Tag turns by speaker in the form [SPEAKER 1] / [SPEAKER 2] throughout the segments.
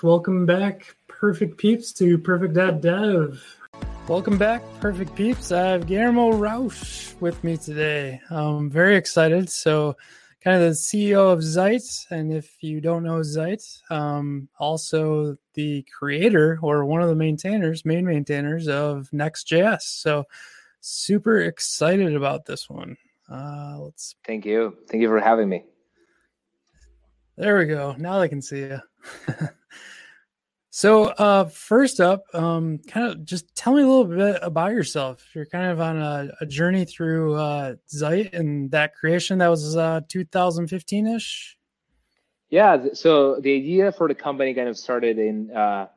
[SPEAKER 1] Perfect. Welcome back, Perfect Peeps, to Perfect Dad Dev. Welcome back, Perfect Peeps. I have Guillermo Rauch with me today. I'm very excited. So, kind of the CEO of Zeit. And if you don't know Zeit, um, also the creator or one of the maintainers, main maintainers of Next.js. So, super excited about this one. Uh, let's.
[SPEAKER 2] Thank you. Thank you for having me.
[SPEAKER 1] There we go. Now I can see you. so, uh, first up, um, kind of just tell me a little bit about yourself. You're kind of on a, a journey through uh, Zeit and that creation that was uh, 2015 ish.
[SPEAKER 2] Yeah. So the idea for the company kind of started in uh,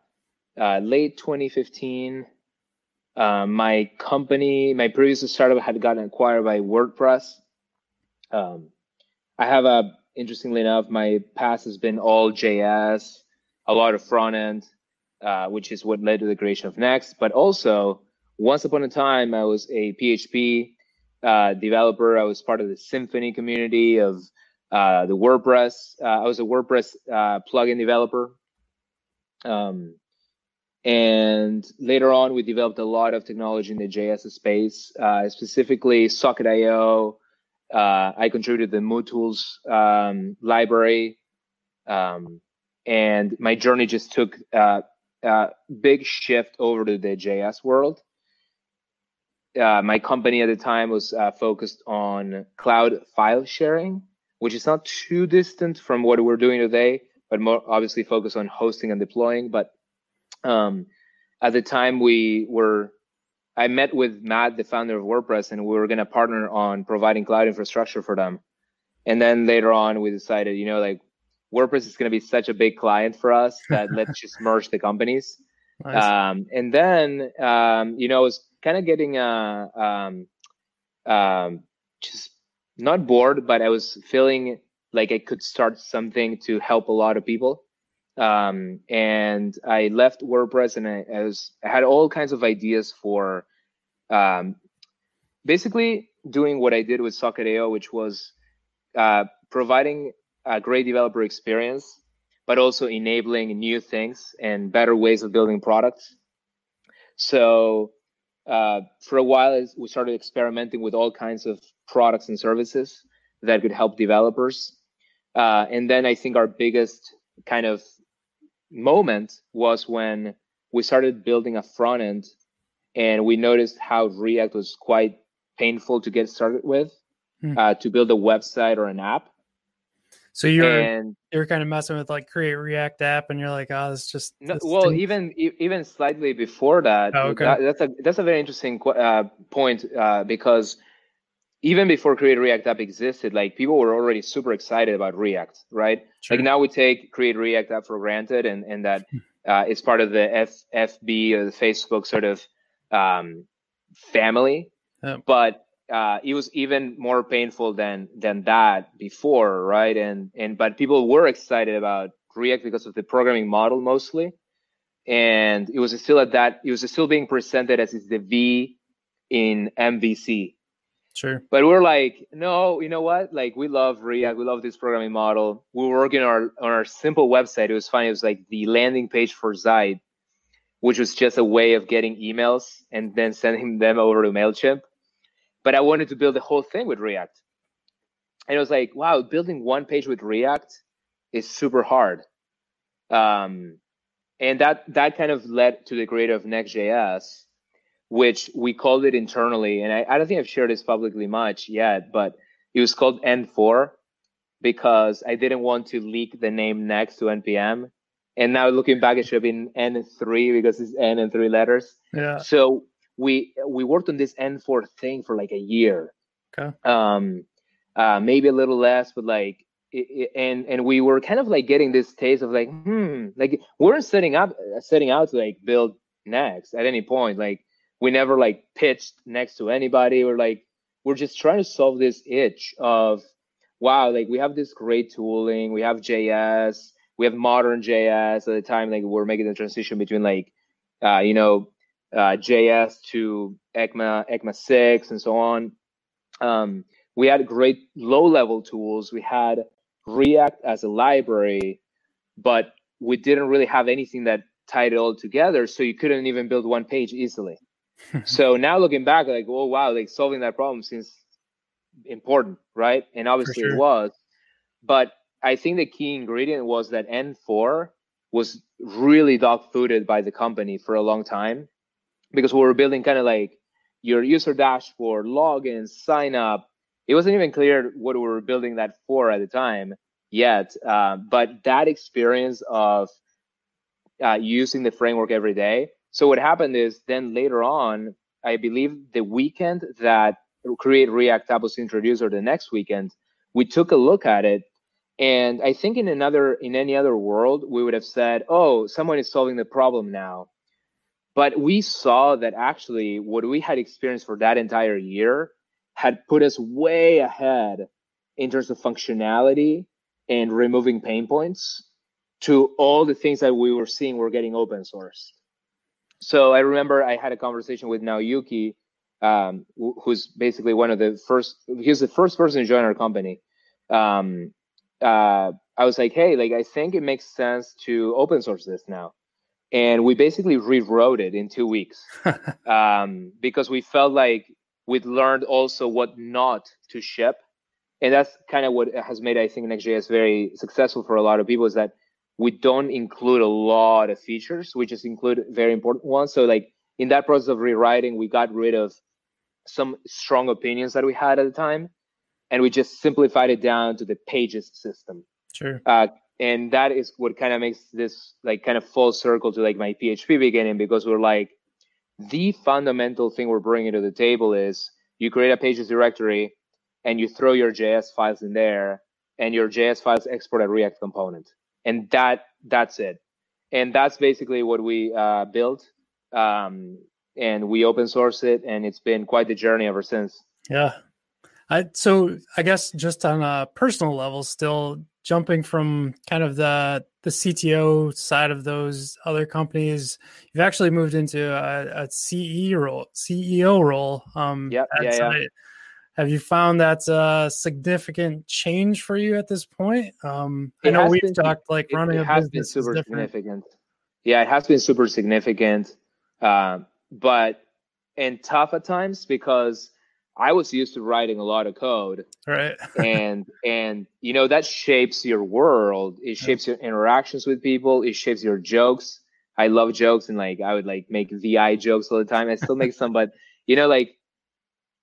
[SPEAKER 2] uh, late 2015. Uh, my company, my previous startup had gotten acquired by WordPress. Um, I have a interestingly enough, my past has been all JS, a lot of front end, uh, which is what led to the creation of Next. But also, once upon a time, I was a PHP uh, developer. I was part of the Symfony community of uh, the WordPress. Uh, I was a WordPress uh, plugin developer. Um, and later on, we developed a lot of technology in the JS space, uh, specifically Socket.io, I contributed the MooTools um, library, um, and my journey just took a, a, big shift over to the JS world. Uh, my company at the time was uh, focused on cloud file sharing, which is not too distant from what we're doing today, but more obviously focused on hosting and deploying. But um, at the time, we were I met with Matt, the founder of WordPress, and we were going to partner on providing cloud infrastructure for them. And then later on, we decided, you know, like WordPress is going to be such a big client for us that let's just merge the companies. Nice. Um, and then, um, you know, I was kind of getting uh, um, um, just not bored, but I was feeling like I could start something to help a lot of people. Um, and I left WordPress and I, I, was I had all kinds of ideas for um, basically doing what I did with Socket.io, which was uh, providing a great developer experience, but also enabling new things and better ways of building products. So uh, for a while, we started experimenting with all kinds of products and services that could help developers. Uh, and then I think our biggest kind of moment was when we started building a front end and we noticed how React was quite painful to get started with hmm. uh, to build a website or an app.
[SPEAKER 1] So you're and, you're kind of messing with like create React app, and you're like, oh, it's just
[SPEAKER 2] no, well, thing. even even slightly before that, oh, okay. that, that's a that's a very interesting uh, point uh, because even before Create React app existed, like people were already super excited about React, right? Sure. Like now we take Create React app for granted, and and that hmm. uh, it's part of the F, FB or the Facebook sort of um, family. But uh, it was even more painful than than that before, right? And and but people were excited about React because of the programming model mostly, and it was still at that. It was still being presented as it's the V in MVC,
[SPEAKER 1] Sure.
[SPEAKER 2] But we're like, no, you know what? Like we love React, we love this programming model. We were working on our on our simple website. It was funny. It was like the landing page for Zeit, which was just a way of getting emails and then sending them over to MailChimp. But I wanted to build the whole thing with React. And it was like, wow, building one page with React is super hard. Um, and that that kind of led to the creation of Next.js which we called it internally. And I, I don't think I've shared this publicly much yet, but it was called N4 because I didn't want to leak the name next to NPM. And now looking back, it should have been N3 because it's N and three letters.
[SPEAKER 1] Yeah.
[SPEAKER 2] So we we worked on this N4 thing for like a year.
[SPEAKER 1] Okay.
[SPEAKER 2] Um, uh, maybe a little less, but like, it, it, and and we were kind of like getting this taste of like, hmm, like we weren't setting up setting out to like build next at any point. Like we never like pitched next to anybody We're like we're just trying to solve this itch of wow like we have this great tooling we have js we have modern js at the time like we're making the transition between like uh, you know uh, js to ecma ecma 6 and so on um, we had great low level tools we had react as a library but we didn't really have anything that tied it all together. So you couldn't even build one page easily. so now looking back, like, oh wow, like solving that problem seems important, right? And obviously sure. it was. But I think the key ingredient was that N4 was really dog fooded by the company for a long time because we were building kind of like your user dashboard, login, sign up. It wasn't even clear what we were building that for at the time yet. Uh, but that experience of uh, using the framework every day. So what happened is then later on, I believe the weekend that Create React App was introduced or the next weekend, we took a look at it. And I think in another in any other world, we would have said, oh, someone is solving the problem now. But we saw that actually what we had experienced for that entire year had put us way ahead in terms of functionality and removing pain points to all the things that we were seeing were getting open sourced. So I remember I had a conversation with Naoyuki, um, who's basically one of the first. He's the first person to join our company. Um, uh, I was like, hey, like I think it makes sense to open source this now, and we basically rewrote it in two weeks um, because we felt like we'd learned also what not to ship and that's kind of what has made I think Next.js very successful for a lot of people is that we don't include a lot of features. We just include very important ones. So like in that process of rewriting, we got rid of some strong opinions that we had at the time, and we just simplified it down to the pages system.
[SPEAKER 1] Sure.
[SPEAKER 2] Uh, and that is what kind of makes this like kind of full circle to like my PHP beginning because we're like the fundamental thing we're bringing to the table is you create a pages directory and you throw your JS files in there and your JS files export a React component. And that that's it. And that's basically what we uh, built. Um, and we open source it and it's been quite the journey ever since.
[SPEAKER 1] Yeah. I, so I guess just on a personal level, still jumping from kind of the the CTO side of those other companies, you've actually moved into a, a CE role, CEO role.
[SPEAKER 2] Um, yep, yeah, yeah.
[SPEAKER 1] Have you found that's a significant change for you at this point? Um, I know we've been, talked like
[SPEAKER 2] it,
[SPEAKER 1] running
[SPEAKER 2] it
[SPEAKER 1] a
[SPEAKER 2] has
[SPEAKER 1] business
[SPEAKER 2] been super significant. Yeah, it has been super significant, uh, but and tough at times because I was used to writing a lot of code,
[SPEAKER 1] right?
[SPEAKER 2] and and you know that shapes your world. It shapes your interactions with people. It shapes your jokes. I love jokes and like I would like make VI jokes all the time. I still make some, but you know like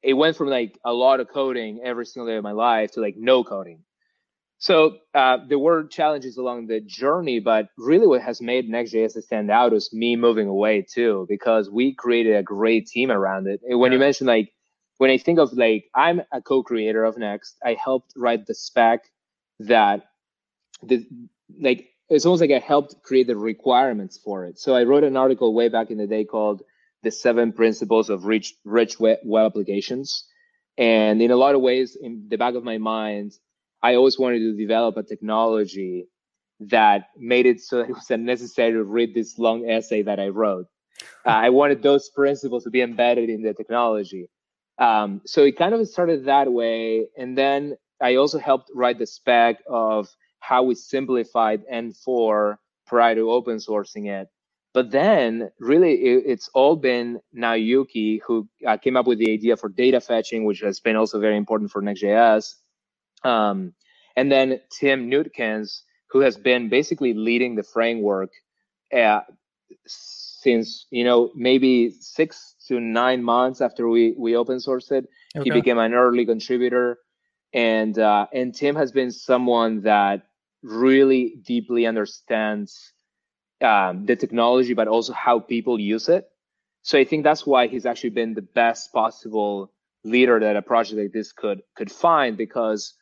[SPEAKER 2] it went from like a lot of coding every single day of my life to like no coding. So uh, there were challenges along the journey, but really what has made Next.js stand out is me moving away too, because we created a great team around it. And when yeah. you mentioned like, when I think of like, I'm a co-creator of Next, I helped write the spec that the like it's almost like I helped create the requirements for it. So I wrote an article way back in the day called the seven principles of rich, rich web, applications. And in a lot of ways, in the back of my mind, I always wanted to develop a technology that made it so it was unnecessary to read this long essay that I wrote. Uh, I wanted those principles to be embedded in the technology. Um, so it kind of started that way. And then I also helped write the spec of how we simplified N4 prior to open sourcing it. But then, really, it, it's all been Naoyuki who uh, came up with the idea for data fetching, which has been also very important for Next.js. Um, and then Tim Neutkens, who has been basically leading the framework uh, since you know maybe six to nine months after we we open sourced it. Okay. He became an early contributor, and uh, and Tim has been someone that really deeply understands um, the technology, but also how people use it. So I think that's why he's actually been the best possible leader that a project like this could could find because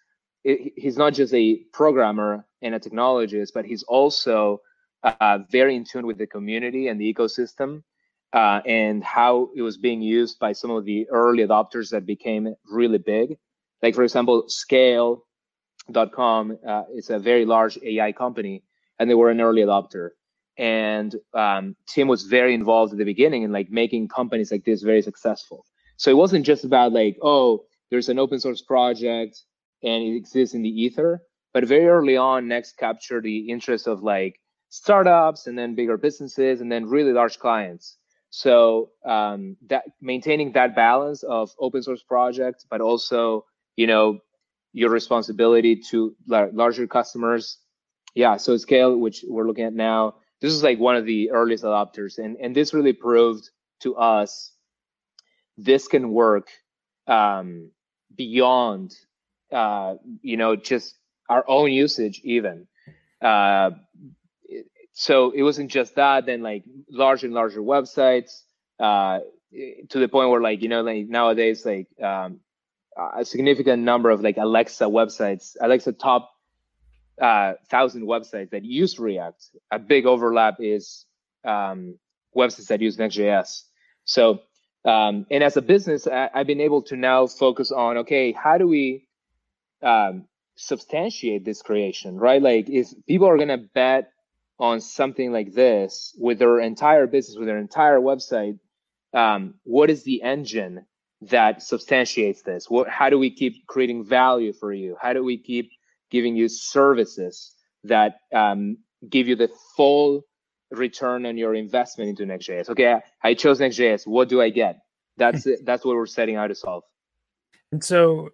[SPEAKER 2] it, he's not just a programmer and a technologist, but he's also uh, very in tune with the community and the ecosystem uh, and how it was being used by some of the early adopters that became really big. Like for example, Scale.com uh, is a very large AI company, and they were an early adopter and um, Tim was very involved at the beginning in like making companies like this very successful. So it wasn't just about like, oh, there's an open source project and it exists in the ether, but very early on, Next captured the interest of like startups and then bigger businesses and then really large clients. So um, that maintaining that balance of open source projects, but also you know your responsibility to larger customers. Yeah, so scale, which we're looking at now, this is like one of the earliest adopters, and and this really proved to us this can work um, beyond uh, you know just our own usage even. Uh, so it wasn't just that. Then like larger and larger websites uh, to the point where like you know like nowadays like um, a significant number of like Alexa websites, Alexa top uh, thousand websites that use React. A big overlap is um, websites that use Next.js. So, um, and as a business, I, have been able to now focus on okay, how do we um, substantiate this creation, right? Like, if people are gonna bet on something like this with their entire business, with their entire website, um, what is the engine that substantiates this? What, how do we keep creating value for you? How do we keep giving you services that um, give you the full return on your investment into Next.js? Okay, I, chose Next.js. What do I get? That's it. That's what we're setting out to solve.
[SPEAKER 1] And so,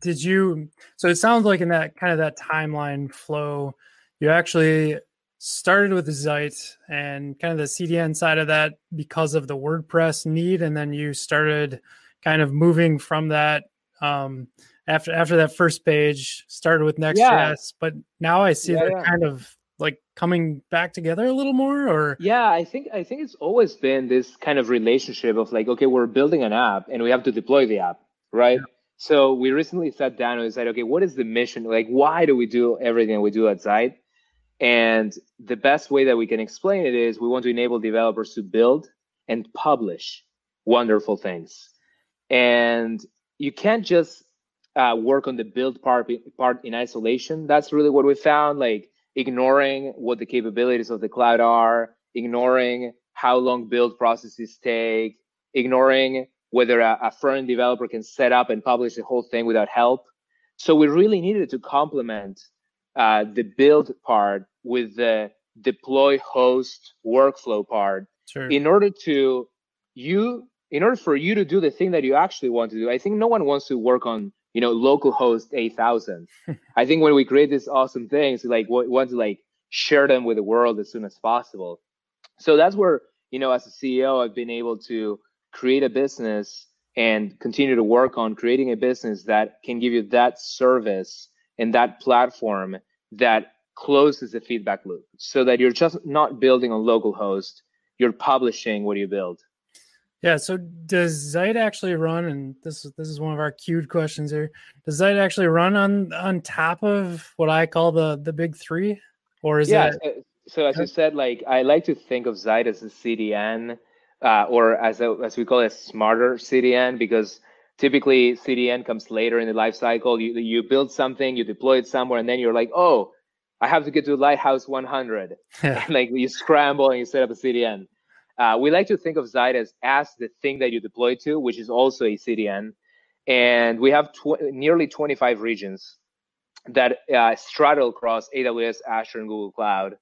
[SPEAKER 1] did you? So it sounds like in that kind of that timeline flow, you actually started with Zeit and kind of the CDN side of that because of the WordPress need, and then you started kind of moving from that um, after after that first page. Started with Next.js, yeah. but now I see yeah, yeah. kind of like coming back together a little more. Or
[SPEAKER 2] yeah, I think I think it's always been this kind of relationship of like, okay, we're building an app and we have to deploy the app, right? So we recently sat down and said, okay, what is the mission? Like, why do we do everything we do at Zeit? And the best way that we can explain it is we want to enable developers to build and publish wonderful things. And you can't just uh, work on the build part, part in isolation. That's really what we found, like ignoring what the capabilities of the cloud are, ignoring how long build processes take, ignoring whether a, a front-end developer can set up and publish the whole thing without help. So we really needed to complement uh, the build part with the deploy host workflow part. Sure. in order to you in order for you to do the thing that you actually want to do i think no one wants to work on you know localhost 8000 i think when we create these awesome things like we want to like share them with the world as soon as possible. So that's where you know as a ceo i've been able to create a business and continue to work on creating a business that can give you that service and that platform that closes the feedback loop so that you're just not building on localhost, you're publishing what you build.
[SPEAKER 1] Yeah. So does Zeit actually run? And this this is one of our queued questions here. Does Zeit actually run on on top of what I call the the big three, or is yeah?
[SPEAKER 2] It... So as you said, like I like to think of Zeit as a CDN, uh, or as a, as we call it, a smarter CDN, because typically CDN comes later in the life cycle. You, you build something, you deploy it somewhere, and then you're like, oh, I have to get to Lighthouse 100. Like you scramble and you set up a CDN. Uh, we like to think of Zeit as, as the thing that you deploy to, which is also a CDN. And we have tw- nearly 25 regions that uh, straddle across AWS, Azure, and Google Cloud.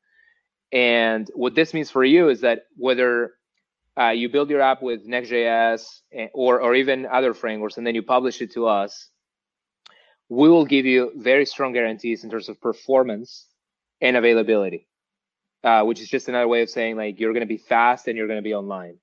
[SPEAKER 2] And what this means for you is that whether uh, you build your app with Next.js eh, or, or even other frameworks, and then you publish it to us, we will give you very strong guarantees in terms of performance and availability, uh, which is just another way of saying like you're going to be fast and you're going to be online.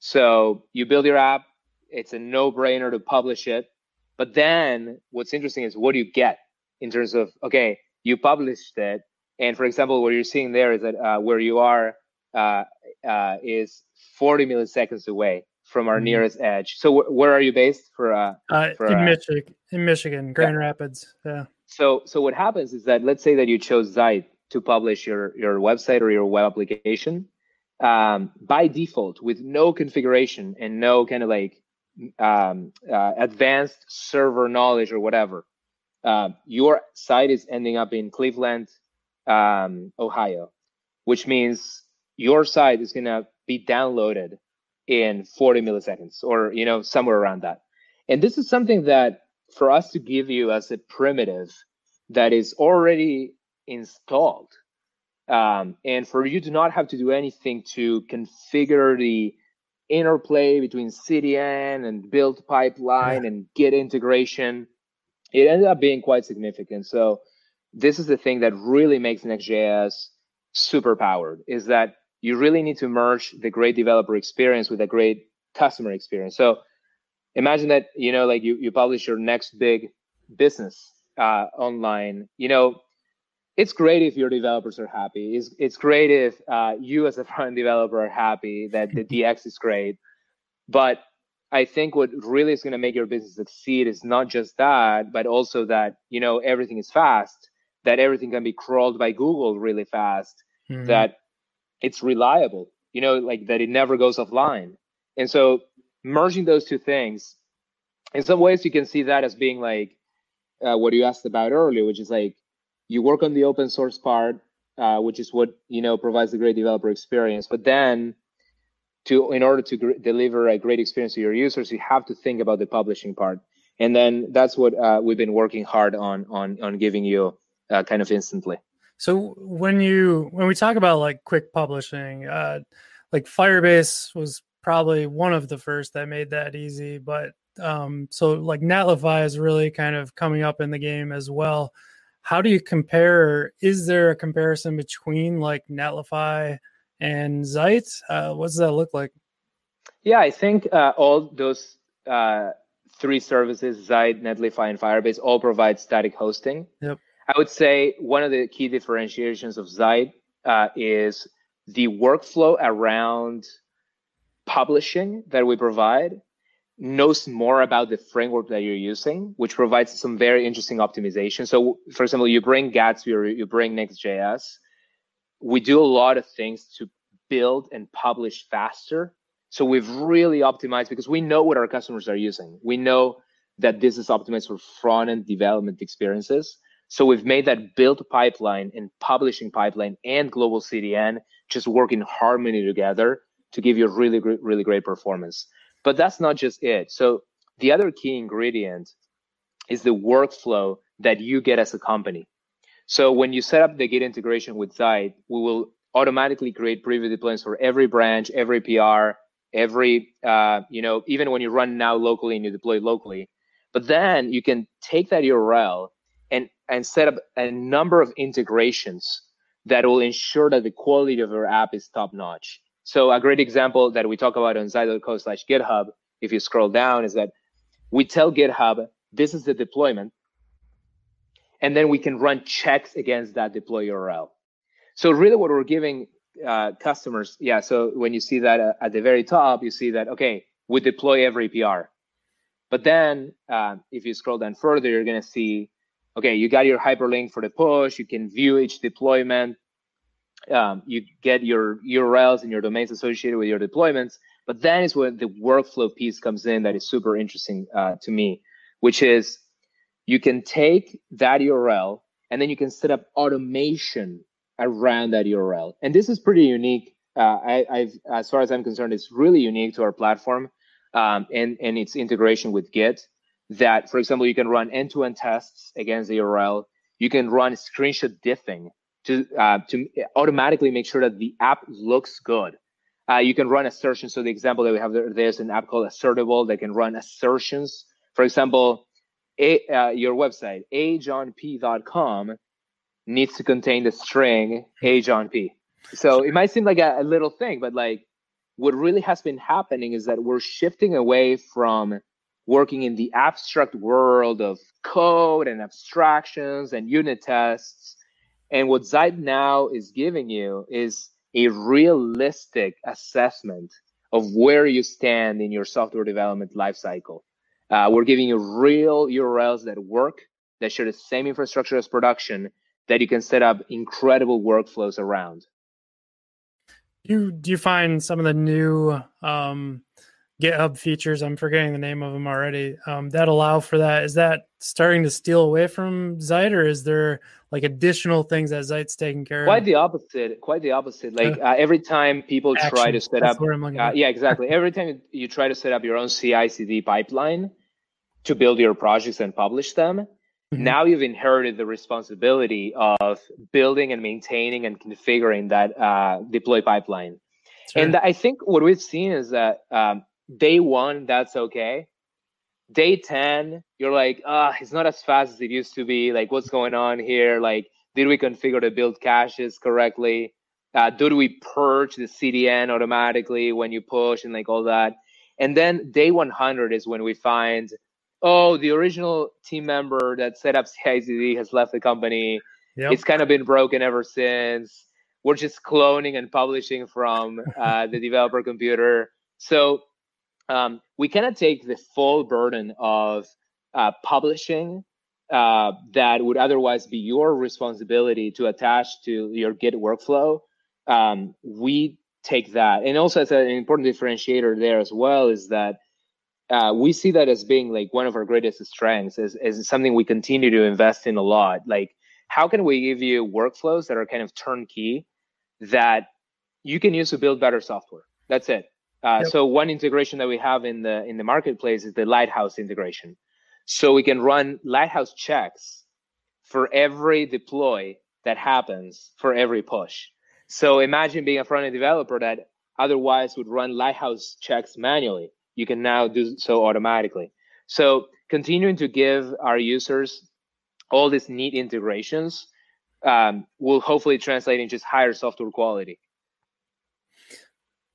[SPEAKER 2] So you build your app, it's a no-brainer to publish it. But then what's interesting is what do you get in terms of okay, you published it, and for example, what you're seeing there is that uh, where you are uh, uh, is 40 milliseconds away from our mm-hmm. nearest edge. So w- where are you based for? Uh,
[SPEAKER 1] uh for, in uh, Michigan, in Michigan, Grand yeah. Rapids. Yeah.
[SPEAKER 2] So so what happens is that let's say that you chose Zeit to publish your your website or your web application. Um, by default, with no configuration and no kind of like um, uh, advanced server knowledge or whatever, uh, your site is ending up in Cleveland, um, Ohio, which means your site is going to be downloaded in 40 milliseconds or you know somewhere around that and this is something that for us to give you as a primitive that is already installed Um, and for you to not have to do anything to configure the interplay between CDN and build pipeline yeah. and Git integration, it ended up being quite significant. So this is the thing that really makes Next.js super powered is that you really need to merge the great developer experience with a great customer experience. So imagine that, you know, like you, you publish your next big business uh, online, you know, it's great if your developers are happy. It's, it's great if uh, you as a front end developer are happy that the DX is great. But I think what really is going to make your business succeed is not just that, but also that, you know, everything is fast, that everything can be crawled by Google really fast, mm-hmm. that it's reliable, you know, like that it never goes offline. And so merging those two things, in some ways you can see that as being like uh, what you asked about earlier, which is like you work on the open source part, uh, which is what you know provides a great developer experience. But then, to in order to gr- deliver a great experience to your users, you have to think about the publishing part, and then that's what uh, we've been working hard on on on giving you uh, kind of instantly.
[SPEAKER 1] So when you when we talk about like quick publishing, uh, like Firebase was probably one of the first that made that easy, but um, so like Netlify is really kind of coming up in the game as well how do you compare? Is there a comparison between like Netlify and Zeit? Uh, what does that look like?
[SPEAKER 2] Yeah, I think uh, all those uh, three services, Zeit, Netlify, and Firebase, all provide static hosting.
[SPEAKER 1] Yep.
[SPEAKER 2] I would say one of the key differentiations of Zeit uh, is the workflow around publishing that we provide knows more about the framework that you're using, which provides some very interesting optimization. So, for example, you bring Gatsby or you bring Next.js. We do a lot of things to build and publish faster. So we've really optimized because we know what our customers are using. We know that this is optimized for front end development experiences. So we've made that build pipeline and publishing pipeline and global CDN just work in harmony together to give you really, really great performance. But that's not just it. So the other key ingredient is the workflow that you get as a company. So when you set up the Git integration with Zeit, we will automatically create preview deployments for every branch, every PR, every, uh, you know, even when you run now locally and you deploy locally. But then you can take that URL and, and set up a number of integrations that will ensure that the quality of your app is top notch. So a great example that we talk about on zeit.co slash GitHub, if you scroll down, is that we tell GitHub, this is the deployment. And then we can run checks against that deploy URL. So really what we're giving uh, customers, yeah, so when you see that uh, at the very top, you see that, okay, we deploy every PR. But then uh, if you scroll down further, you're going to see, okay, you got your hyperlink for the push. You can view each deployment um, you get your URLs and your domains associated with your deployments. But then is where the workflow piece comes in that is super interesting uh, to me, which is you can take that URL and then you can set up automation around that URL. And this is pretty unique. Uh, I, as far as I'm concerned, it's really unique to our platform um, and, and its integration with Git. That, for example, you can run end-to-end tests against the URL. You can run screenshot diffing to uh, to automatically make sure that the app looks good. Uh, you can run assertions. So the example that we have there, there's an app called Assertable that can run assertions. For example, a, uh, your website, ajonp.com, needs to contain the string ajohnp. So it might seem like a, a little thing, but like what really has been happening is that we're shifting away from working in the abstract world of code and abstractions and unit tests and what Zeit now is giving you is a realistic assessment of where you stand in your software development lifecycle. Uh, we're giving you real URLs that work, that share the same infrastructure as production, that you can set up incredible workflows around.
[SPEAKER 1] You do you find some of the new um, GitHub features. I'm forgetting the name of them already. Um, that allow for that. Is that starting to steal away from Zeit, or is there like additional things that Zeit's taking care
[SPEAKER 2] of? Quite the opposite. Quite the opposite. Like uh, every time people Action. try to set That's up, uh, yeah, exactly. every time you try to set up your own CI/CD pipeline to build your projects and publish them, Mm-hmm. Now you've inherited the responsibility of building and maintaining and configuring that uh, deploy pipeline. Sure. And I think what we've seen is that um, day one, that's okay. Day 10, you're like, ah, oh, it's not as fast as it used to be. Like, what's going on here? Like, did we configure the build caches correctly? Uh, do we purge the CDN automatically when you push and like all that? And then day 100 is when we find oh, the original team member that set up CICD has left the company. Yep. It's kind of been broken ever since. We're just cloning and publishing from uh, the developer computer. So um, we cannot take the full burden of uh, publishing uh, that would otherwise be your responsibility to attach to your Git workflow. Um, we take that, and also as an important differentiator there as well is that uh, we see that as being like one of our greatest strengths is, is something we continue to invest in a lot. Like how can we give you workflows that are kind of turnkey that you can use to build better software? That's it uh, yep. so one integration that we have in the in the marketplace is the lighthouse integration so we can run lighthouse checks for every deploy that happens for every push so imagine being a front-end developer that otherwise would run lighthouse checks manually you can now do so automatically. So continuing to give our users all these neat integrations um, will hopefully translate into just higher software quality.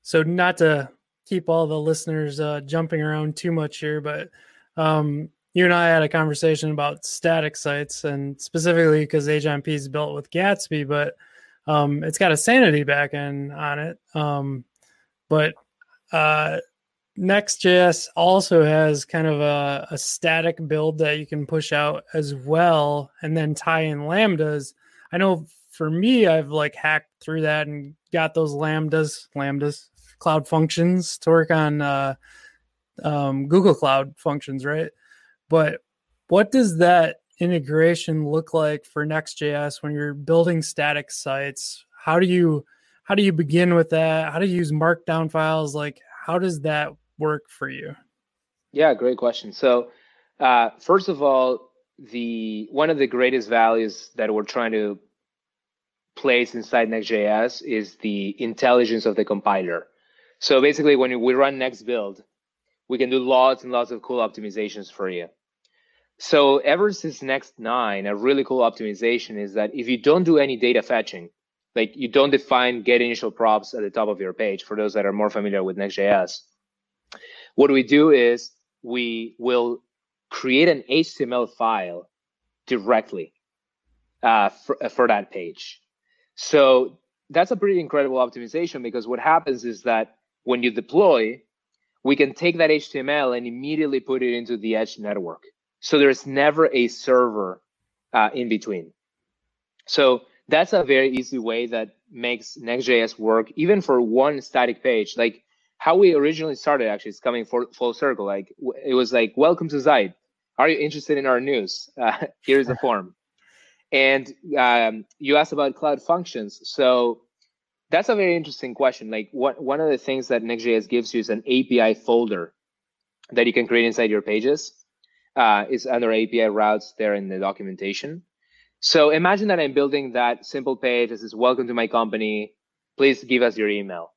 [SPEAKER 1] So not to keep all the listeners uh, jumping around too much here, but um, you and I had a conversation about static sites and specifically because AJonP is built with Gatsby, but um, it's got a sanity backend on it. Um, but uh, Next.js also has kind of a, a, static build that you can push out as well and then tie in lambdas. I know for me, I've like hacked through that and got those lambdas, lambdas, cloud functions to work on uh, um, Google Cloud functions, right? But what does that integration look like for Next.js when you're building static sites? How do you how do you begin with that? How do you use markdown files? Like how does that work for you?
[SPEAKER 2] Yeah, great question. So, uh, first of all, the one of the greatest values that we're trying to place inside Next.js is the intelligence of the compiler. So basically, when we run next build, we can do lots and lots of cool optimizations for you. So ever since Next 9, a really cool optimization is that if you don't do any data fetching, like you don't define get initial props at the top of your page, for those that are more familiar with Next.js, what we do is we will create an HTML file directly uh, for, uh, for that page. So that's a pretty incredible optimization because what happens is that when you deploy, we can take that HTML and immediately put it into the edge network. So there's never a server uh, in between. So that's a very easy way that makes Next.js work, even for one static page. Like how we originally started actually it's coming for, full circle. Like it was like, welcome to Zeit. Are you interested in our news? Uh, here's the form. And um, you asked about cloud functions. So that's a very interesting question. Like what, one of the things that Next.js gives you is an API folder that you can create inside your pages. Uh, it's under API routes there in the documentation. So imagine that I'm building that simple page that says, welcome to my company. Please give us your email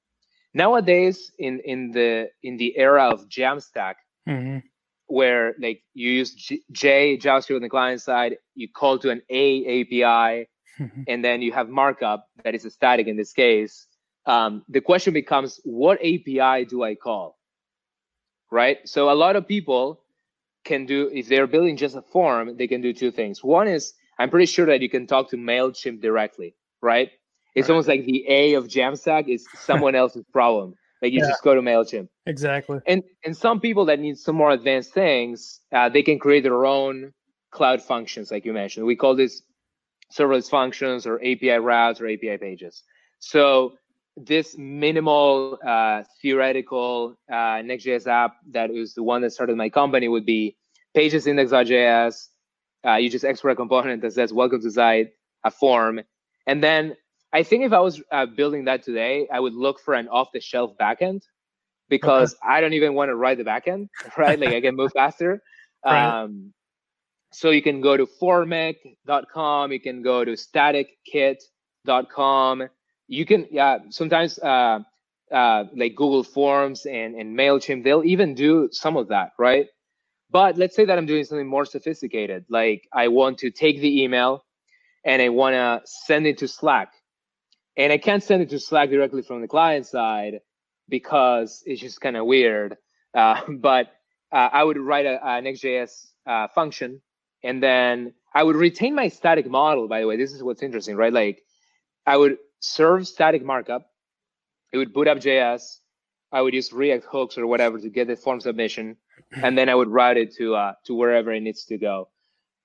[SPEAKER 2] nowadays in in the in the era of jamstack mm-hmm. where like you use J, J javascript on the client side you call to an a api mm-hmm. and then you have markup that is a static in this case um, the question becomes what api do i call right so a lot of people can do if they're building just a form they can do two things one is i'm pretty sure that you can talk to mailchimp directly right it's right. almost like the A of Jamstack is someone else's problem. Like you yeah. just go to Mailchimp.
[SPEAKER 1] Exactly.
[SPEAKER 2] And and some people that need some more advanced things, uh, they can create their own cloud functions, like you mentioned. We call this serverless functions or API routes or API pages. So this minimal uh, theoretical uh, Next.js app that is the one that started my company would be pages index.js. Uh, you just export a component that says welcome to Zeit, a form, and then I think if I was uh, building that today, I would look for an off-the-shelf backend because okay. I don't even want to write the backend, right? like I can move faster. Right. Um, so you can go to formic.com, you can go to statickit.com. You can, yeah, sometimes uh, uh, like Google Forms and, and MailChimp, they'll even do some of that, right? But let's say that I'm doing something more sophisticated, like I want to take the email and I want to send it to Slack. And I can't send it to Slack directly from the client side because it's just kind of weird. Uh, but uh, I would write a, a Next.js uh, function and then I would retain my static model, by the way. This is what's interesting, right? Like I would serve static markup. It would boot up JS. I would use React hooks or whatever to get the form submission, and then I would route it to uh, to wherever it needs to go.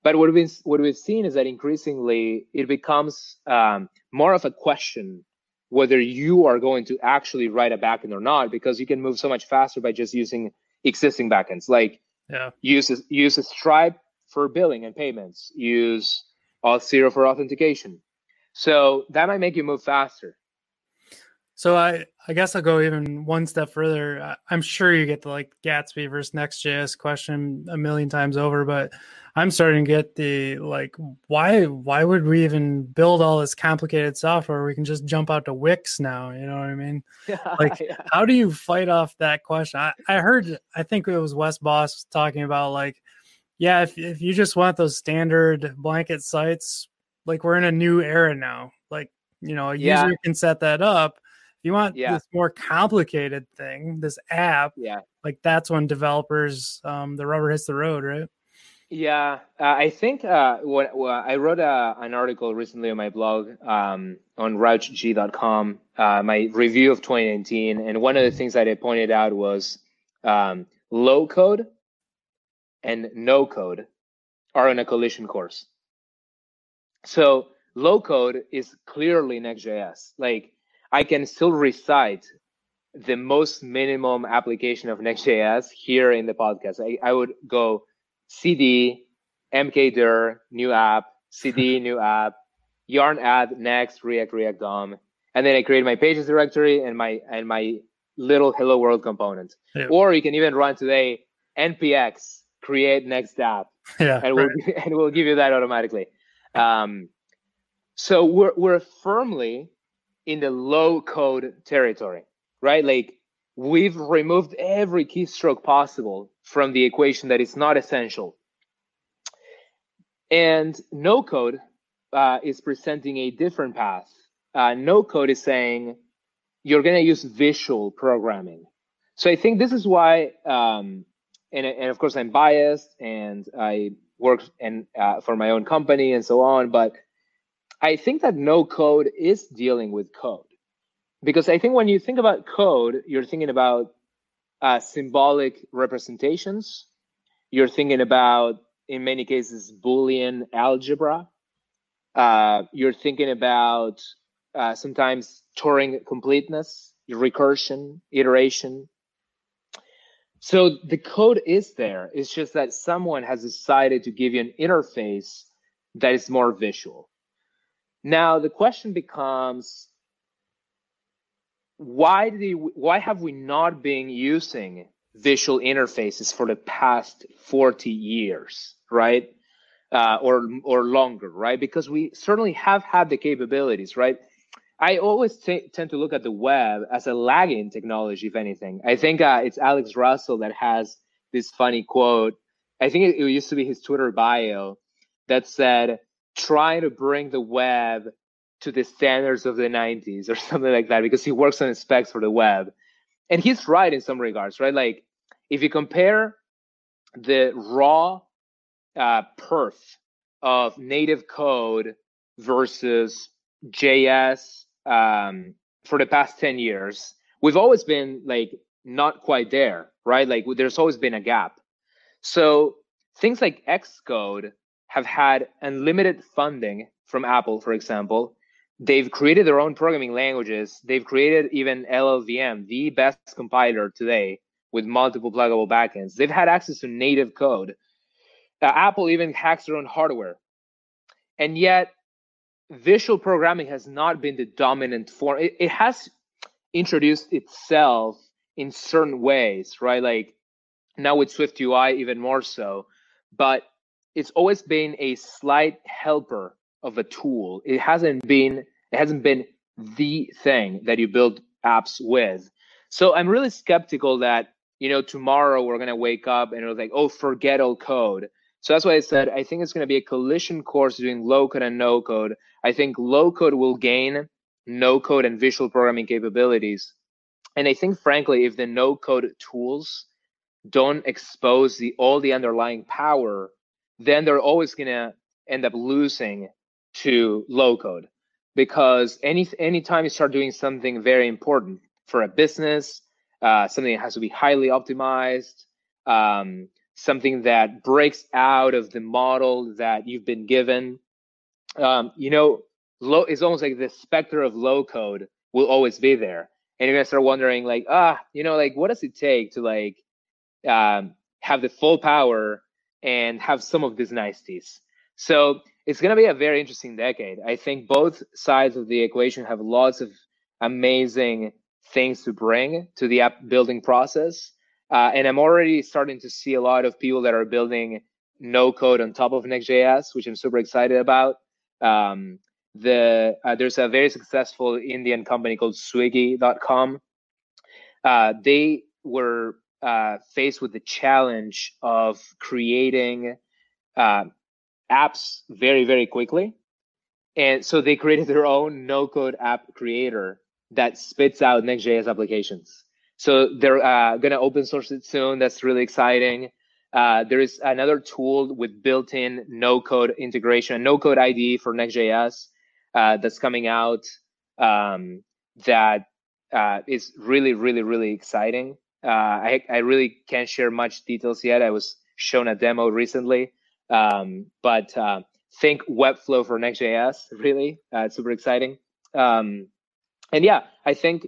[SPEAKER 2] But what we've what we've seen is that increasingly it becomes um, more of a question whether you are going to actually write a backend or not, because you can move so much faster by just using existing backends. Like yeah. use a, use a Stripe for billing and payments. Use Auth0 for authentication. So that might make you move faster.
[SPEAKER 1] So I, I guess I'll go even one step further. I'm sure you get the like Gatsby versus Next.js question a million times over, but I'm starting to get the like, why why would we even build all this complicated software? We can just jump out to Wix now. You know what I mean? like, yeah. how do you fight off that question? I, I heard, I think it was Wes Bos talking about like, yeah, if if you just want those standard blanket sites, like we're in a new era now. Like, you know, a yeah. user can set that up you want yeah. this more complicated thing, this app,
[SPEAKER 2] yeah,
[SPEAKER 1] like that's when developers, um, the rubber hits the road, right?
[SPEAKER 2] Yeah, uh, I think uh, what, I wrote a, uh, an article recently on my blog um, on rauchg.com, uh, my review of 2019, and one of the things that I pointed out was um, low code and no code are on a collision course. So low code is clearly Next.js. Like I can still recite the most minimum application of Next.js here in the podcast. I, I would go CD, mkdir, new app, CD, new app, yarn add, next, react, react DOM. And then I create my pages directory and my and my little hello world component. Yeah. Or you can even run today npx create next app.
[SPEAKER 1] Yeah,
[SPEAKER 2] and we'll and we'll give you that automatically. Um, so we're we're firmly in the low code territory, right? Like we've removed every keystroke possible from the equation that is not essential. And no code uh, is presenting a different path. Uh, no code is saying you're going to use visual programming. So I think this is why, um, and, and of course I'm biased and I work and uh, for my own company and so on, but I think that no code is dealing with code because I think when you think about code, you're thinking about uh, symbolic representations. You're thinking about, in many cases, Boolean algebra. Uh, you're thinking about uh, sometimes Turing completeness, recursion, iteration. So the code is there. It's just that someone has decided to give you an interface that is more visual. Now the question becomes why did why have we not been using visual interfaces for the past 40 years, right? Uh, or or longer, right? Because we certainly have had the capabilities, right? I always t- tend to look at the web as a lagging technology, if anything. I think uh, it's Alex Russell that has this funny quote. I think it, it used to be his Twitter bio that said, trying to bring the web to the standards of the 90s or something like that because he works on specs for the web and he's right in some regards right like if you compare the raw uh, perf of native code versus js um, for the past 10 years we've always been like not quite there right like there's always been a gap so things like xcode have had unlimited funding from Apple, for example. They've created their own programming languages. They've created even LLVM, the best compiler today with multiple pluggable backends. They've had access to native code. Uh, Apple even hacks their own hardware. And yet, visual programming has not been the dominant form. It, it has introduced itself in certain ways, right? Like now with Swift UI, even more so. But it's always been a slight helper of a tool. It hasn't been it hasn't been the thing that you build apps with. So I'm really skeptical that you know tomorrow we're gonna wake up and it's like oh forget all code. So that's why I said I think it's gonna be a collision course between low code and no code. I think low code will gain no code and visual programming capabilities. And I think frankly, if the no code tools don't expose the all the underlying power, then they're always gonna end up losing to low code because any anytime you start doing something very important for a business, uh, something that has to be highly optimized, um, something that breaks out of the model that you've been given, um, you know, low it's almost like the specter of low code will always be there, and you're gonna start wondering like, ah, you know, like what does it take to like um, have the full power and have some of these niceties. So it's to be a very interesting decade. I think both sides of the equation have lots of amazing things to bring to the app building process. Uh, and I'm already starting to see a lot of people that are building no code on top of Next.js, which I'm super excited about. Um, the uh, there's a very successful Indian company called Swiggy.com. Uh, they were uh, faced with the challenge of creating uh, apps very, very quickly. And so they created their own no code app creator that spits out Next.js applications. So they're uh, going to open source it soon. That's really exciting. Uh, there is another tool with built-in no-code integration, no-code IDE for Next.js uh, that's coming out um, that uh, is really, really, really exciting. Uh, I, I really can't share much details yet. I was shown a demo recently, um, but uh, think Webflow for Next.js, really, uh, it's super exciting. Um, and yeah, I think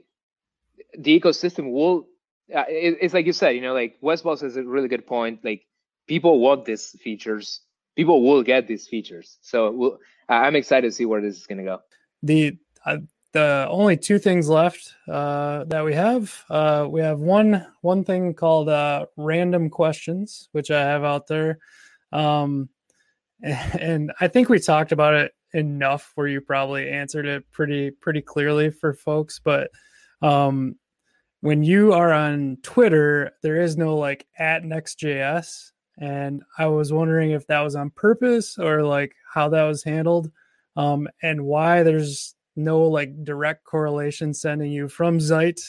[SPEAKER 2] the ecosystem will. Uh, it, it's like you said, you know, like Westballs is a really good point. Like people want these features, people will get these features. So we'll, I'm excited to see where this is going to go.
[SPEAKER 1] The uh, the only two things left uh, that we have. Uh, we have one one thing called uh, random questions, which I have out there, um, and I think we talked about it enough where you probably answered it pretty pretty clearly for folks. But um, when you are on Twitter, there is no like at Next.js, and I was wondering if that was on purpose or like how that was handled, um, and why there's no like direct correlation sending you from Zeit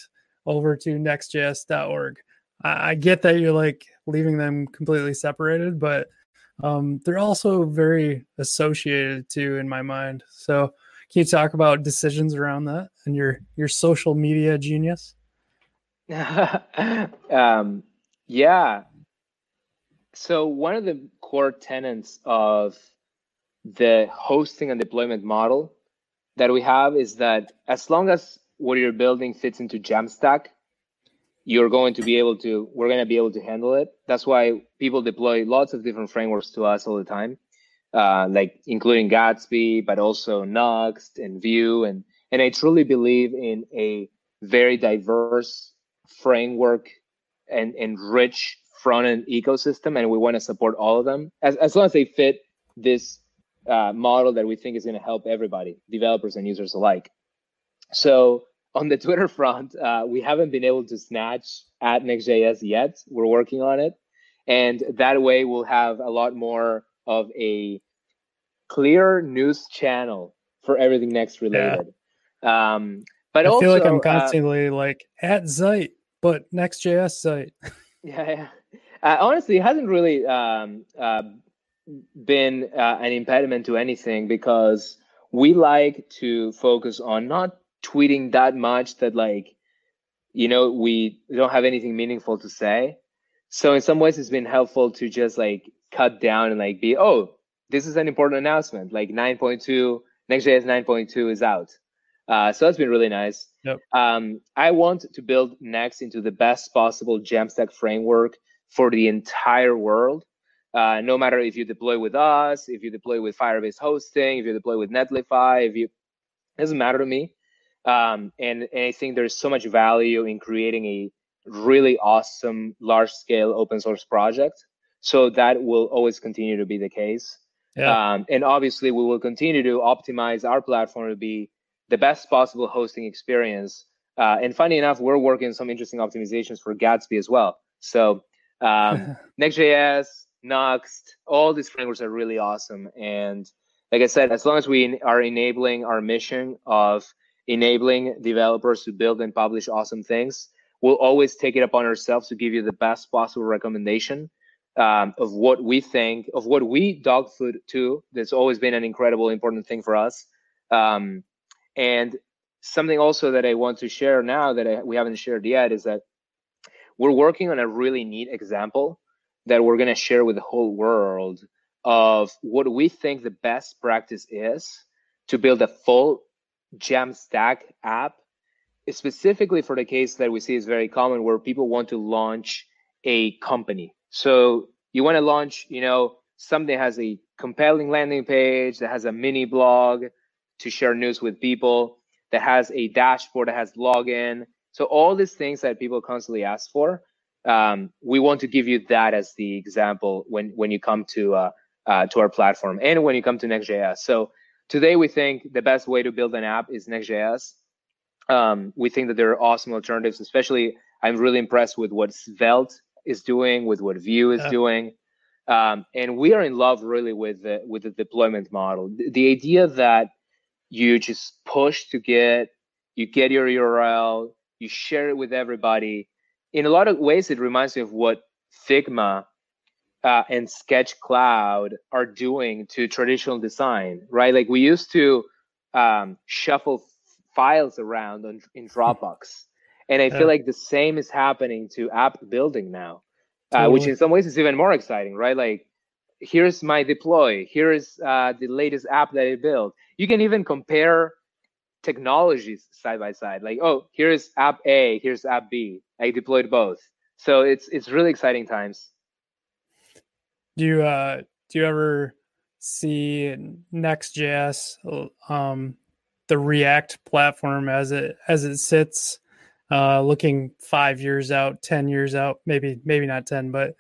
[SPEAKER 1] over to nextjs.org. I, I get that you're like leaving them completely separated, but um, they're also very associated too in my mind. So can you talk about decisions around that and your your social media genius?
[SPEAKER 2] um, yeah. So one of the core tenets of the hosting and deployment model that we have is that as long as what you're building fits into Jamstack, you're going to be able to, we're going to be able to handle it. That's why people deploy lots of different frameworks to us all the time, uh, like including Gatsby, but also Nuxt and Vue. And, and I truly believe in a very diverse framework and, and rich front end ecosystem. And we want to support all of them as, as long as they fit this uh, model that we think is going to help everybody, developers and users alike. So on the Twitter front, uh, we haven't been able to snatch at Next.js yet. We're working on it. And that way we'll have a lot more of a clear news channel for everything Next related. Yeah. Um, but
[SPEAKER 1] I
[SPEAKER 2] also,
[SPEAKER 1] feel like I'm uh, constantly uh, like at Zeit, but Next.js Zeit.
[SPEAKER 2] yeah, yeah. Uh, honestly, it hasn't really um, uh, been uh, an impediment to anything because we like to focus on not tweeting that much that like you know we don't have anything meaningful to say so in some ways it's been helpful to just like cut down and like be oh this is an important announcement like 9.2 nextjs 9.2 is out uh, so that's been really nice
[SPEAKER 1] yep.
[SPEAKER 2] um, i want to build next into the best possible jamstack framework for the entire world uh, no matter if you deploy with us, if you deploy with Firebase hosting, if you deploy with Netlify, if you, it doesn't matter to me. Um, and, and I think there's so much value in creating a really awesome large scale open source project. So that will always continue to be the case. Yeah. Um, and obviously, we will continue to optimize our platform to be the best possible hosting experience. Uh, and funny enough, we're working on some interesting optimizations for Gatsby as well. So um, Next.js, Nuxt, all these frameworks are really awesome. And like I said, as long as we are enabling our mission of enabling developers to build and publish awesome things, we'll always take it upon ourselves to give you the best possible recommendation um, of what we think, of what we dog food to. That's always been an incredible, important thing for us. Um, and something also that I want to share now that I, we haven't shared yet is that we're working on a really neat example that we're going to share with the whole world of what we think the best practice is to build a full Jamstack app, specifically for the case that we see is very common where people want to launch a company. So you want to launch, you know, something has a compelling landing page, that has a mini blog to share news with people, that has a dashboard that has login. So all these things that people constantly ask for, um, we want to give you that as the example when when you come to uh, uh, to our platform and when you come to Next.js. So today we think the best way to build an app is Next.js. Um, we think that there are awesome alternatives, especially I'm really impressed with what Svelte is doing, with what Vue is yeah. doing. Um, and we are in love really with the, with the deployment model. The, the idea that you just push to git, you get your URL, you share it with everybody. In a lot of ways, it reminds me of what Figma uh, and Sketch Cloud are doing to traditional design, right? Like we used to um, shuffle files around on, in Dropbox. And I feel like the same is happening to app building now, uh, which in some ways is even more exciting, right? Like, here's my deploy, here's uh, the latest app that I built. You can even compare technologies side by side. Like, oh, here's app A, here's app B. I deployed both. So it's it's really exciting times.
[SPEAKER 1] Do you uh do you ever see Next.js um the React platform as it as it sits, uh, looking five years out, ten years out, maybe maybe not ten, but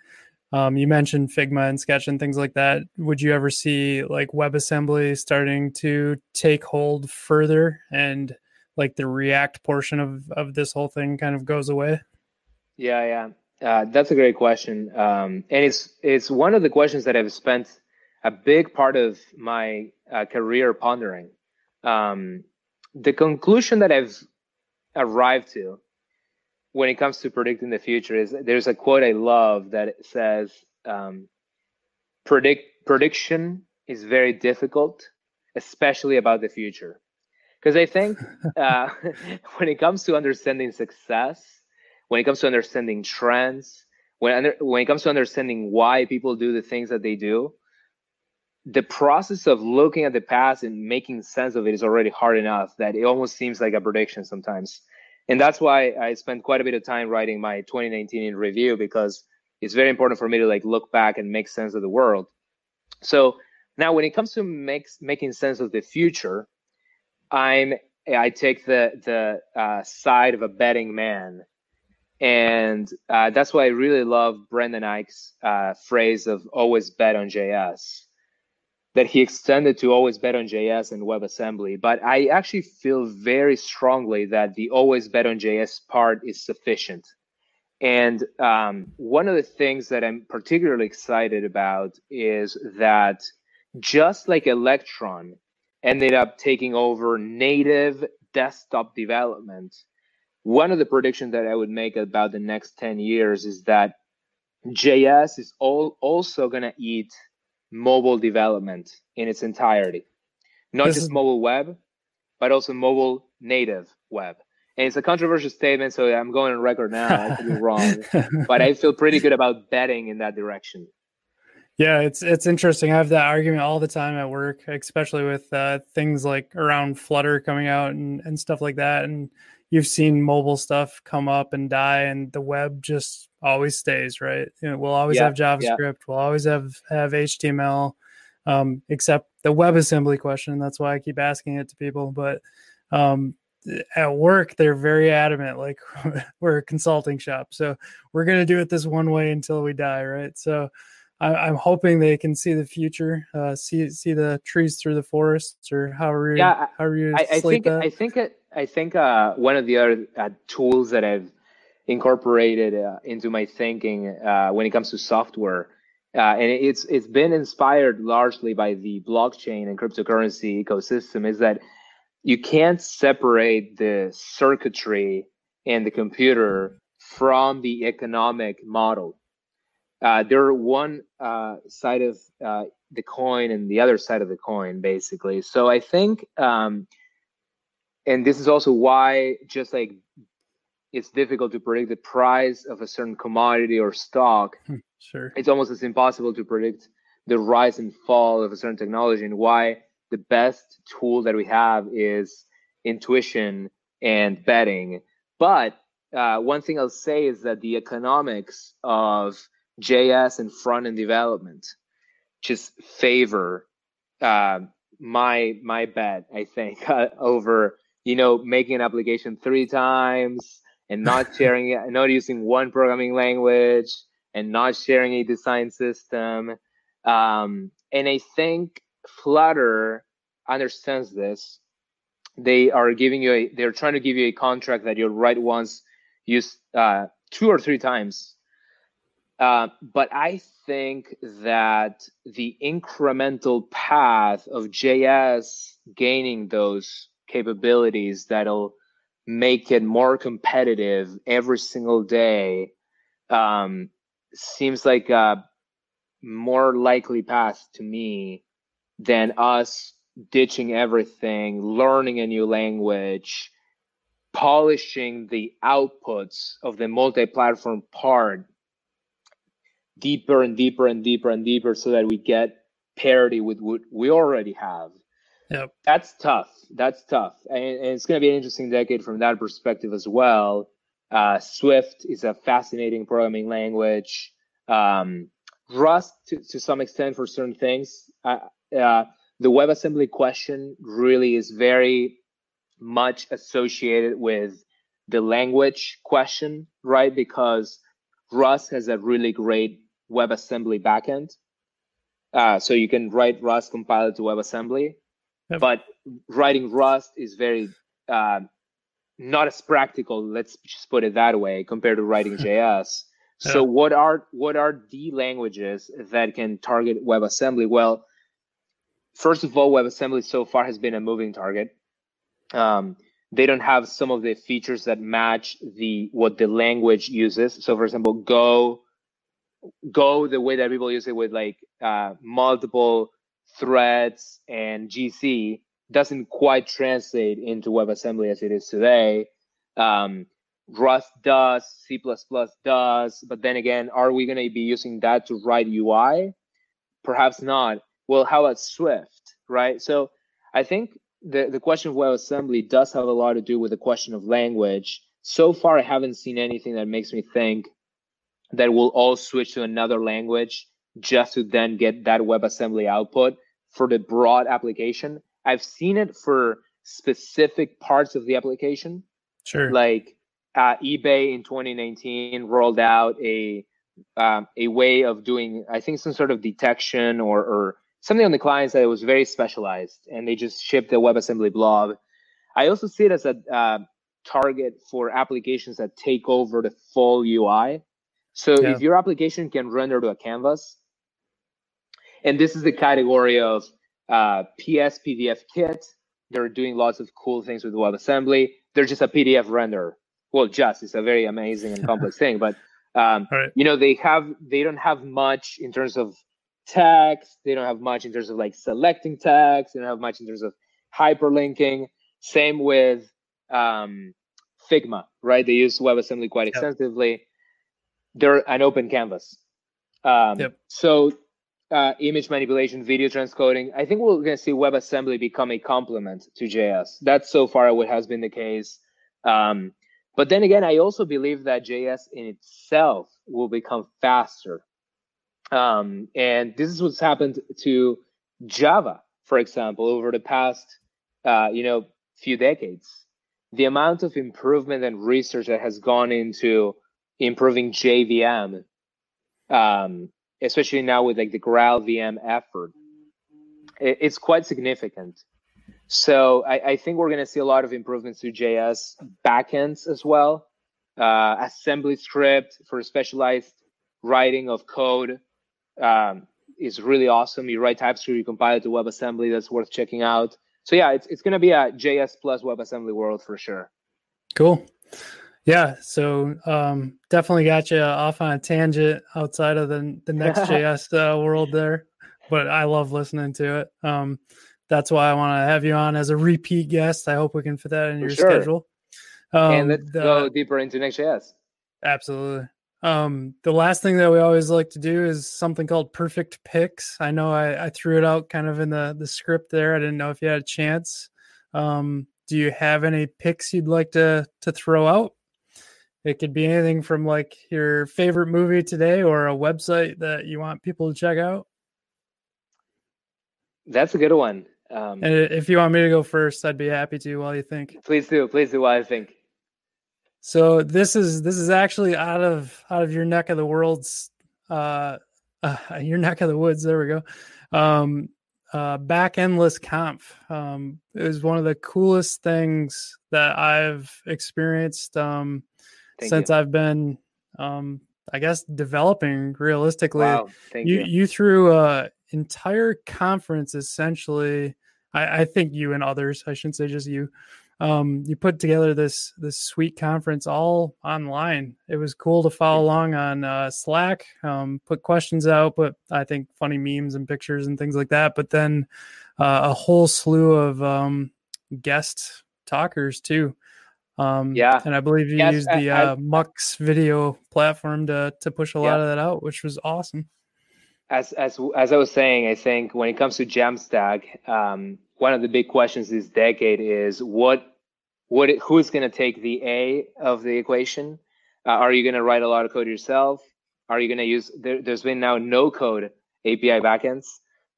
[SPEAKER 1] um, you mentioned Figma and Sketch and things like that. Would you ever see like WebAssembly starting to take hold further, and like the React portion of of this whole thing kind of goes away?
[SPEAKER 2] Yeah, yeah. Uh, that's a great question, um, and it's it's one of the questions that I've spent a big part of my uh, career pondering. Um, the conclusion that I've arrived to when it comes to predicting the future is there's a quote I love that says, um, "Predict prediction is very difficult, especially about the future." Because I think uh, when it comes to understanding success, when it comes to understanding trends, when under, when it comes to understanding why people do the things that they do, the process of looking at the past and making sense of it is already hard enough that it almost seems like a prediction sometimes. And that's why I spent quite a bit of time writing my 2019 in review because it's very important for me to like look back and make sense of the world. So now when it comes to makes, making sense of the future, I'm I take the the uh, side of a betting man, and uh, that's why I really love Brendan Eich's uh, phrase of always bet on JS that he extended to always bet on JS and WebAssembly. But I actually feel very strongly that the always bet on JS part is sufficient. And um, one of the things that I'm particularly excited about is that just like Electron ended up taking over native desktop development, one of the predictions that I would make about the next 10 years is that JS is all, also going to eat mobile development in its entirety, not this just is... mobile web, but also mobile native web. And it's a controversial statement, so I'm going on record now. I could be wrong, but I feel pretty good about betting in that direction.
[SPEAKER 1] Yeah, it's it's interesting. I have that argument all the time at work, especially with uh, things like around Flutter coming out and, and stuff like that. And you've seen mobile stuff come up and die, and the web just always stays, right? You know, we'll always yeah, have JavaScript, yeah. we'll always have have HTML, um, except the WebAssembly question. That's why I keep asking it to people. But um, at work, they're very adamant, like we're a consulting shop, so we're gonna do it this one way until we die, right? So I, am hoping they can see the future, uh, see see the trees through the forests, or however.
[SPEAKER 2] Yeah,
[SPEAKER 1] however you
[SPEAKER 2] I, I think
[SPEAKER 1] that.
[SPEAKER 2] I think it, I think uh, one of the other uh, tools that I've incorporated uh, into my thinking uh, when it comes to software, uh, and it's it's been inspired largely by the blockchain and cryptocurrency ecosystem, is that you can't separate the circuitry and the computer from the economic model uh, they're one uh, side of uh, the coin and the other side of the coin, basically. So I think, um, and this is also why, just like it's difficult to predict the price of a certain commodity or stock,
[SPEAKER 1] hmm, sure,
[SPEAKER 2] it's almost as impossible to predict the rise and fall of a certain technology, and why the best tool that we have is intuition and betting. But uh, one thing I'll say is that the economics of JS and front end development just favor uh, my my bet. I think uh, over you know making an application three times and not sharing it, not using one programming language and not sharing a design system. Um, and I think Flutter understands this. They are giving you a, they're trying to give you a contract that you'll write once, use uh, two or three times uh, but I think that the incremental path of JS gaining those capabilities that'll make it more competitive every single day um, seems like a more likely path to me than us ditching everything, learning a new language, polishing the outputs of the multi-platform part deeper and deeper and deeper and deeper so that we get parity with what we already have.
[SPEAKER 1] Yep.
[SPEAKER 2] That's tough. That's tough. And, and it's going to be an interesting decade from that perspective as well. Uh, Swift is a fascinating programming language. Um, Rust, to, to some extent, for certain things. Uh, uh, the WebAssembly question really is very much associated with the language question, right? Because Rust has a really great WebAssembly backend. Uh, so you can write Rust, compile it to WebAssembly. Yep. But writing Rust is very uh, not as practical. Let's just put it that way compared to writing JS. So yeah. what are what are the languages that can target WebAssembly? Well, first of all, WebAssembly so far has been a moving target. Um, they don't have some of the features that match the what the language uses. So, for example, Go Go the way that people use it with like uh, multiple threads and GC doesn't quite translate into WebAssembly as it is today. Um, Rust does, C++ does, but then again, are we going to be using that to write UI? Perhaps not. Well, how about Swift, right? So I think the, the question of WebAssembly does have a lot to do with the question of language. So far, I haven't seen anything that makes me think that we'll all switch to another language just to then get that WebAssembly output for the broad application. I've seen it for specific parts of the application.
[SPEAKER 1] Sure.
[SPEAKER 2] Like uh, eBay in 2019 rolled out a um, a way of doing, I think, some sort of detection or, or something on the client that was very specialized, and they just shipped a WebAssembly blob. I also see it as a uh, target for applications that take over the full UI. So yeah. if your application can render to a canvas, and this is the category of uh, PS PDF kit, they're doing lots of cool things with WebAssembly. They're just a PDF render. Well, just it's a very amazing and complex thing, but um, right. you know they have they don't have much in terms of text. They don't have much in terms of like selecting text. They don't have much in terms of hyperlinking. Same with um, Figma, right? They use WebAssembly quite yep. extensively they're an open canvas. Um, yep. So uh, image manipulation, video transcoding. I think we're going to see WebAssembly become a complement to JS. That's so far what has been the case. Um, but then again, I also believe that JS in itself will become faster. Um, and this is what's happened to Java, for example, over the past, uh, you know, few decades. The amount of improvement and research that has gone into improving JVM um, especially now with like the GraalVM effort, it's quite significant. So I, I think we're going to see a lot of improvements to JS backends as well. Uh, AssemblyScript for specialized writing of code um, is really awesome. You write TypeScript, you compile it to WebAssembly. That's worth checking out. So yeah, it's it's going to be a JS plus WebAssembly world for sure.
[SPEAKER 1] Cool. Yeah, so um, definitely got you off on a tangent outside of the the next JS uh, world there, but I love listening to it. Um, that's why I want to have you on as a repeat guest. I hope we can fit that in For your sure. schedule.
[SPEAKER 2] Um, and let's the, go deeper into Next.js.
[SPEAKER 1] Absolutely. Um, the last thing that we always like to do is something called perfect picks. I know I, I, threw it out kind of in the the script there. I didn't know if you had a chance. Um, do you have any picks you'd like to to throw out? It could be anything from like your favorite movie today or a website that you want people to check out.
[SPEAKER 2] That's a good one.
[SPEAKER 1] Um, and if you want me to go first, I'd be happy to. While you think,
[SPEAKER 2] please do. Please do. While I think.
[SPEAKER 1] So this is this is actually out of out of your neck of the world's uh, uh your neck of the woods. There we go. Um, uh, Backendless Conf um, is one of the coolest things that I've experienced um, since you. I've been, um, I guess, developing realistically. Wow.
[SPEAKER 2] Thank you,
[SPEAKER 1] you. You threw a entire conference essentially. I, I think you and others, I shouldn't say just you, um, you put together this this sweet conference all online. It was cool to follow along on uh, Slack, um, put questions out, but I think funny memes and pictures and things like that. But then uh, a whole slew of um, guest talkers too. Um, yeah, and I believe you yes, used the I, uh, Mux video platform to to push a yeah. lot of that out, which was awesome.
[SPEAKER 2] As as as I was saying, I think when it comes to Jamstack, um, one of the big questions this decade is what what it, who's going to take the A of the equation? Uh, are you going to write a lot of code yourself? Are you going to use? There, has been now no code API backends.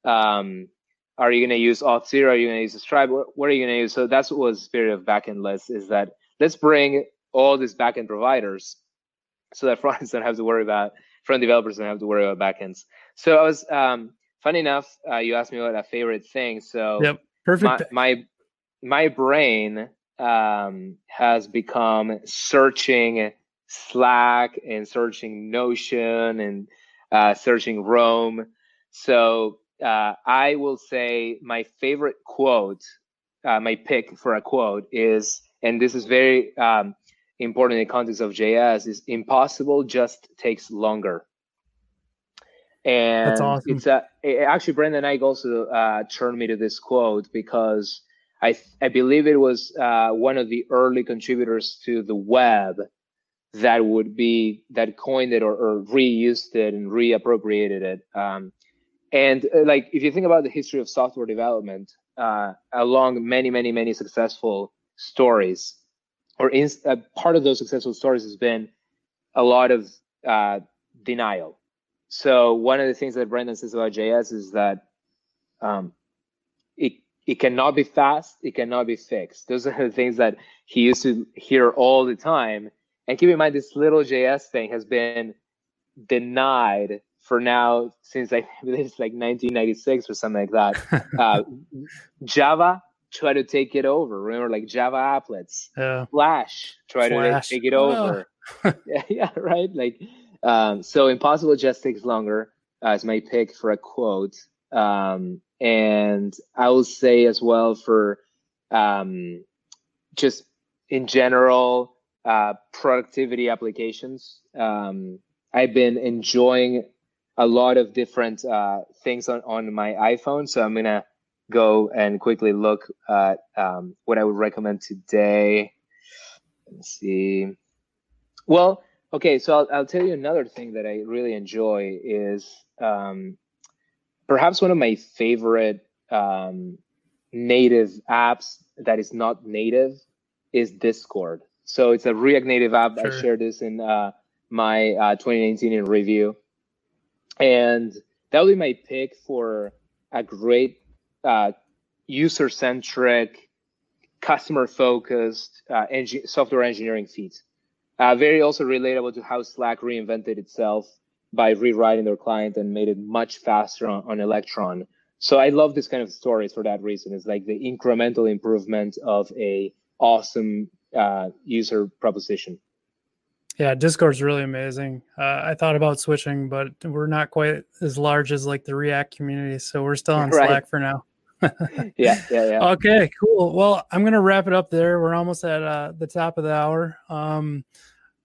[SPEAKER 2] Um, are you going to use Auth0? Are you going to use Stripe? What, what are you going to use? So that's what was spirit of backendless is that let's bring all these backend providers so that frontends don't have to worry about front developers don't have to worry about backends. So I was um, funny enough, uh, you asked me what a favorite thing. So
[SPEAKER 1] yep, perfect.
[SPEAKER 2] My my, my brain um, has become searching Slack and searching Notion and uh, searching Roam. So uh, I will say my favorite quote, uh, my pick for a quote is and this is very um, important in the context of JS, is impossible just takes longer. And awesome. it's a, it, actually Brendan Eich also uh, turned me to this quote because I I believe it was uh, one of the early contributors to the web that would be that coined it or, or reused it and reappropriated it. Um, and uh, like if you think about the history of software development, uh, along many many many successful stories, or in, uh, part of those successful stories has been a lot of uh, denial. So one of the things that Brendan says about JS is that um, it it cannot be fast, it cannot be fixed. Those are the things that he used to hear all the time. And keep in mind, this little JS thing has been denied for now since I believe it's like 1996 or something like that. uh, Java try to take it over. Remember, like Java applets, yeah. Flash try Flash. to take it over. Oh. yeah, yeah, right. Like, um, so impossible just takes longer. Uh, as my pick for a quote, um, and I will say as well for um, just in general uh, productivity applications. Um, I've been enjoying a lot of different uh, things on, on my iPhone, so I'm gonna go and quickly look at um, what I would recommend today. Let's see. Well, okay, so I'll, I'll tell you another thing that I really enjoy is um, perhaps one of my favorite um, native apps that is not native is Discord. So it's a React Native app. Sure. I shared this in uh, my uh, 2019 in review, and that would be my pick for a great uh, user centric, customer focused uh, software engineering feat. Uh, very also relatable to how Slack reinvented itself by rewriting their client and made it much faster on, on Electron. So I love this kind of stories for that reason. It's like the incremental improvement of a awesome uh, user proposition.
[SPEAKER 1] Yeah, Discord's really amazing. Uh, I thought about switching, but we're not quite as large as like the React community, so we're still on right. Slack for now.
[SPEAKER 2] yeah, yeah, yeah.
[SPEAKER 1] Okay, cool. Well, I'm gonna wrap it up there. We're almost at uh, the top of the hour. Um,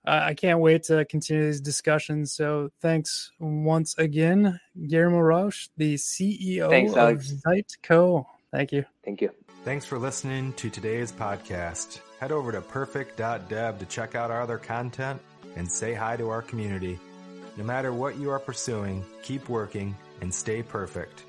[SPEAKER 1] I can't wait to continue these discussions. So thanks once again, Guillermo Rauch, the CEO thanks, of Zeitco. Thank you.
[SPEAKER 2] Thank you.
[SPEAKER 3] Thanks for listening to today's podcast. Head over to purrfect.dev to check out our other content and say hi to our community. No matter what you are pursuing, keep working and stay perfect.